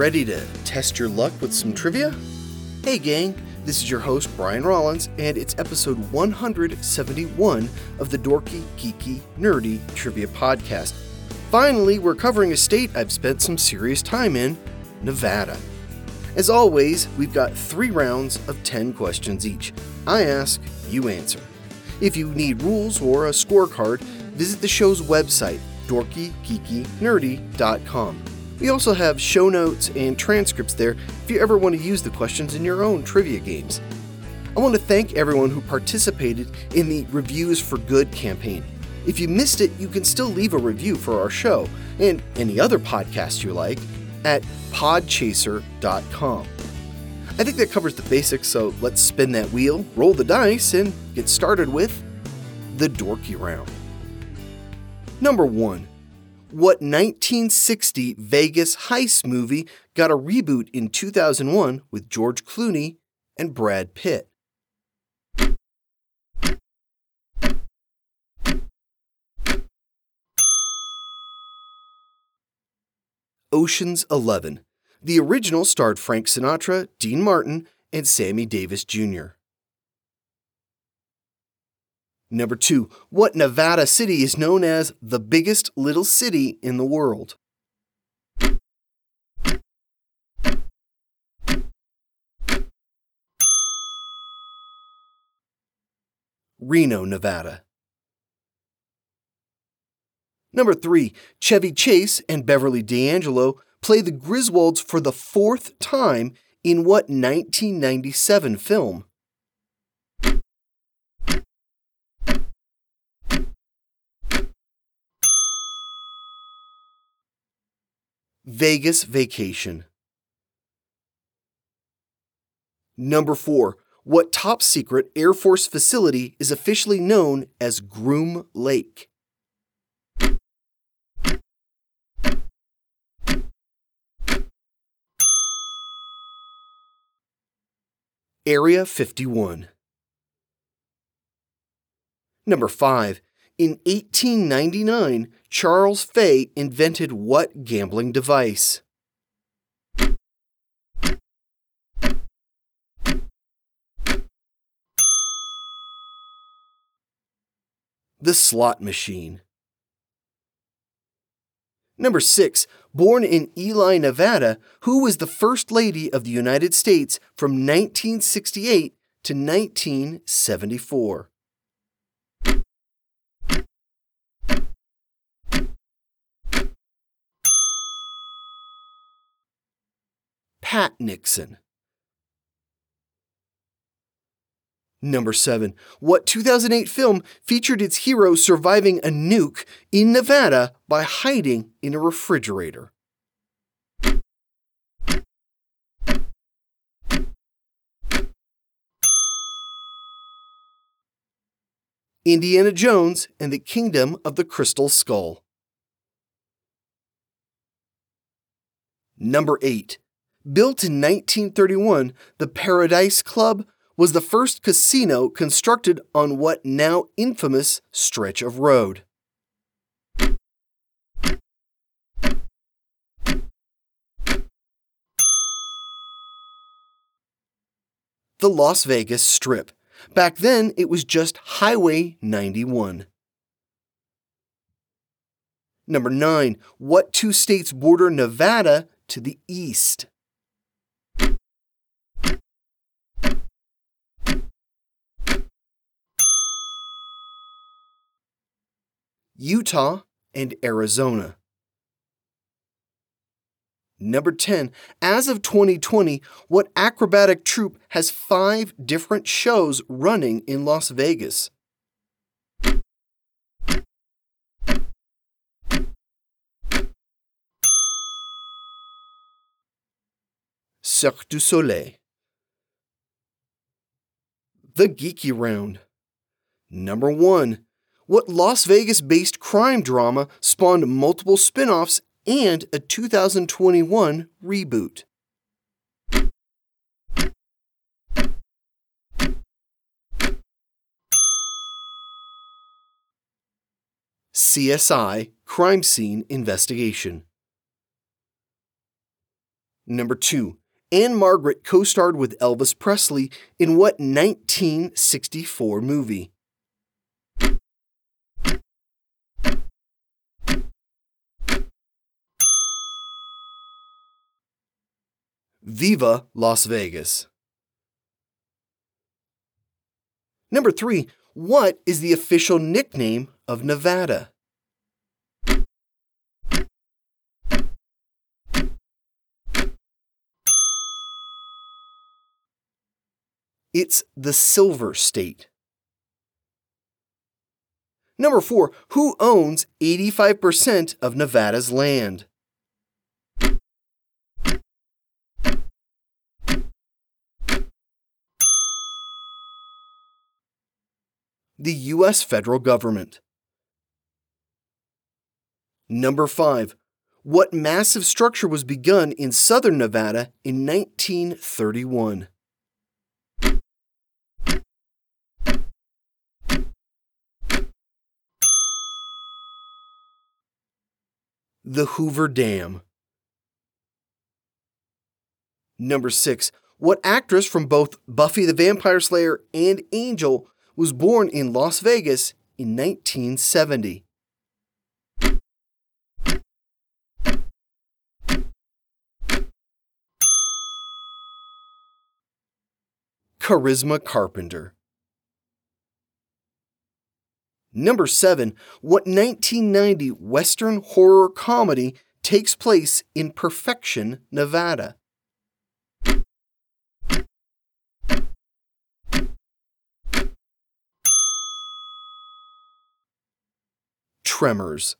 Ready to test your luck with some trivia? Hey, gang, this is your host, Brian Rollins, and it's episode 171 of the Dorky, Geeky, Nerdy Trivia Podcast. Finally, we're covering a state I've spent some serious time in Nevada. As always, we've got three rounds of 10 questions each. I ask, you answer. If you need rules or a scorecard, visit the show's website, dorkygeekynerdy.com. We also have show notes and transcripts there if you ever want to use the questions in your own trivia games. I want to thank everyone who participated in the Reviews for Good campaign. If you missed it, you can still leave a review for our show and any other podcast you like at podchaser.com. I think that covers the basics, so let's spin that wheel, roll the dice, and get started with the dorky round. Number one. What 1960 Vegas heist movie got a reboot in 2001 with George Clooney and Brad Pitt? Ocean's Eleven. The original starred Frank Sinatra, Dean Martin, and Sammy Davis Jr. Number two, what Nevada city is known as the biggest little city in the world? Reno, Nevada. Number three, Chevy Chase and Beverly D'Angelo play the Griswolds for the fourth time in what 1997 film? Vegas Vacation. Number 4. What top secret Air Force facility is officially known as Groom Lake? Area 51. Number 5. In 1899, Charles Fey invented what gambling device? The slot machine. Number 6. Born in Ely, Nevada, who was the First Lady of the United States from 1968 to 1974? Pat Nixon. Number 7. What 2008 film featured its hero surviving a nuke in Nevada by hiding in a refrigerator? Indiana Jones and the Kingdom of the Crystal Skull. Number 8. Built in 1931, the Pair-O-Dice Club was the first casino constructed on what now infamous stretch of road. The Las Vegas Strip. Back then, it was just Highway 91. Number 9. What two states border Nevada to the east? Utah, and Arizona. Number 10. As of 2020, what acrobatic troupe has five different shows running in Las Vegas? Cirque du Soleil. The Geeky Round. Number 1 what Las Vegas based crime drama spawned multiple spin offs and a 2021 reboot. CSI Crime Scene Investigation. Number 2. Ann-Margret co starred with Elvis Presley in what 1964 movie? Viva Las Vegas. Number 3. What is the official nickname of Nevada? It's the Silver State. Number 4. Who owns 85% of Nevada's land? The U.S. federal government. Number 5. What massive structure was begun in southern Nevada in 1931? The Hoover Dam. Number 6. What actress from both Buffy the Vampire Slayer and Angel was born in Las Vegas in 1970. Charisma Carpenter. Number 7. What 1990 Western horror comedy takes place in Perfection, Nevada? Tremors.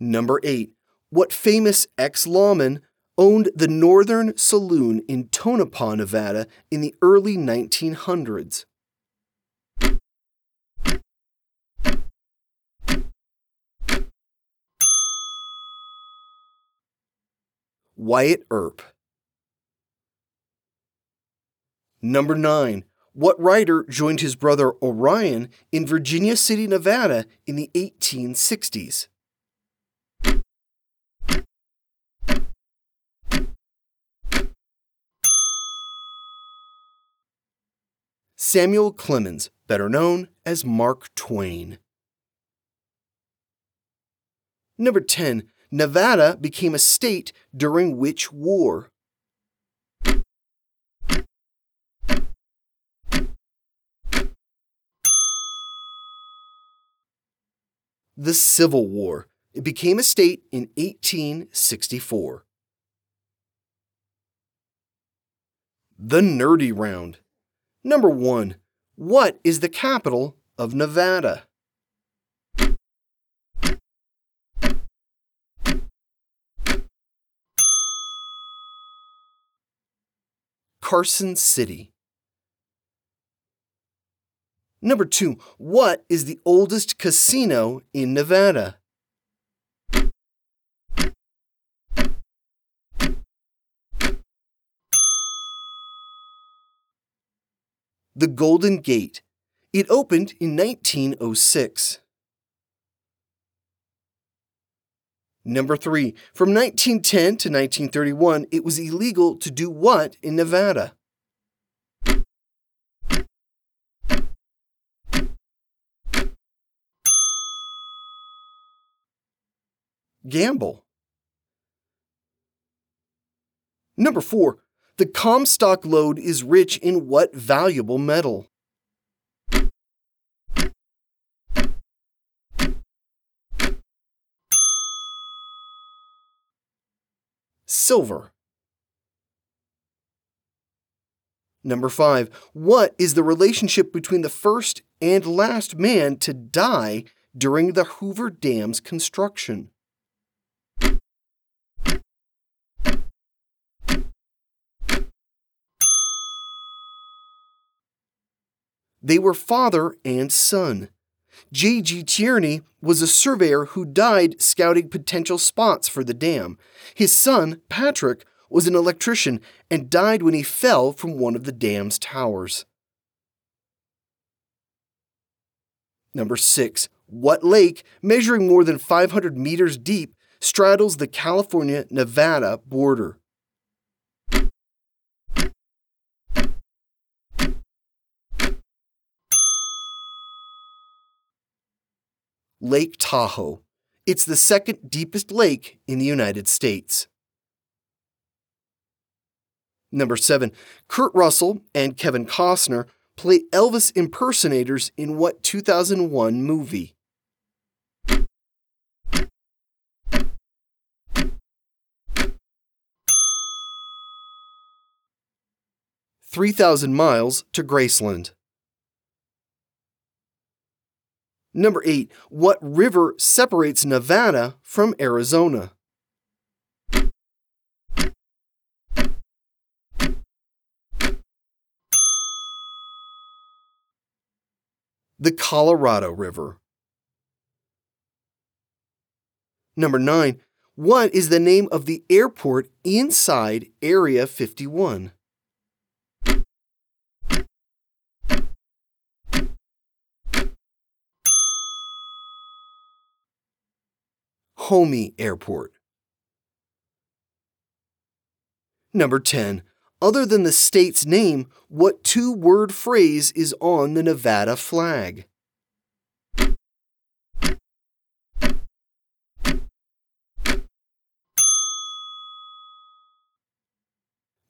Number 8. What famous ex lawman owned the Northern Saloon in Tonopah, Nevada in the early 1900s? Wyatt Earp. Number 9. What writer joined his brother Orion in Virginia City, Nevada in the 1860s? Samuel Clemens, better known as Mark Twain. Number 10. Nevada became a state during which war? The Civil War. It became a state in 1864. The Nerdy Round. Number 1. What is the capital of Nevada? Carson City. Number two, what is the oldest casino in Nevada? The Golden Gate. It opened in 1906. Number three, from 1910 to 1931, it was illegal to do what in Nevada? Gamble. Number four, the Comstock lode is rich in what valuable metal? Silver. Number five, what is the relationship between the first and last man to die during the Hoover Dam's construction? They were father and son. J.G. Tierney was a surveyor who died scouting potential spots for the dam. His son, Patrick, was an electrician and died when he fell from one of the dam's towers. Number 6. What lake, measuring more than 500 meters deep, straddles the California Nevada border. Lake Tahoe. It's the second deepest lake in the United States. Number seven, Kurt Russell and Kevin Costner play Elvis impersonators in what 2001 movie? Three thousand miles to Graceland. Number eight, what river separates Nevada from Arizona? The Colorado River. Number nine, what is the name of the airport inside Area 51? Homey Airport. Number 10. Other than the state's name, what two word phrase is on the Nevada flag?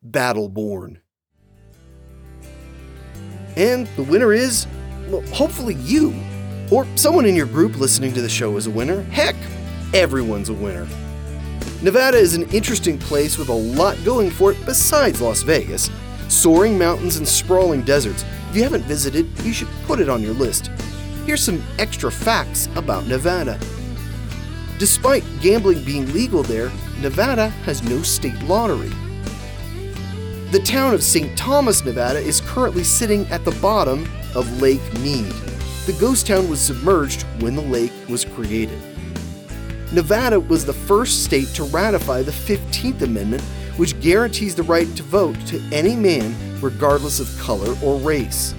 Battle Born. And the winner is, well, hopefully you, or someone in your group listening to the show is a winner. Heck, everyone's a winner. Nevada is an interesting place with a lot going for it besides Las Vegas. Soaring mountains and sprawling deserts. If you haven't visited, you should put it on your list. Here's some extra facts about Nevada. Despite gambling being legal there, Nevada has no state lottery. The town of St. Thomas, Nevada is currently sitting at the bottom of Lake Mead. The ghost town was submerged when the lake was created. Nevada was the first state to ratify the 15th Amendment, which guarantees the right to vote to any man regardless of color or race.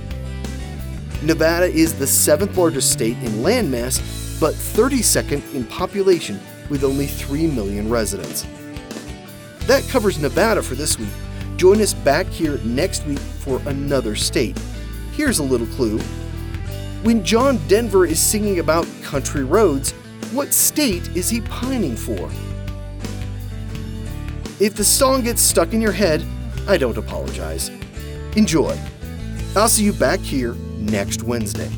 Nevada is the seventh largest state in landmass, but 32nd in population with only 3 million residents. That covers Nevada for this week. Join us back here next week for another state. Here's a little clue. When John Denver is singing about country roads, what state is he pining for? If the song gets stuck in your head, I don't apologize. Enjoy. I'll see you back here next Wednesday.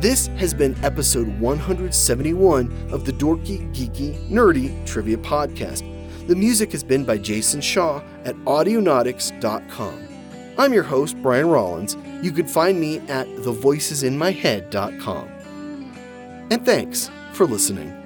This has been episode 171 of the Dorky, Geeky, Nerdy Trivia Podcast. The music has been by Jason Shaw at Audionautix.com. I'm your host, Brian Rollins. You can find me at thevoicesinmyhead.com. And thanks for listening.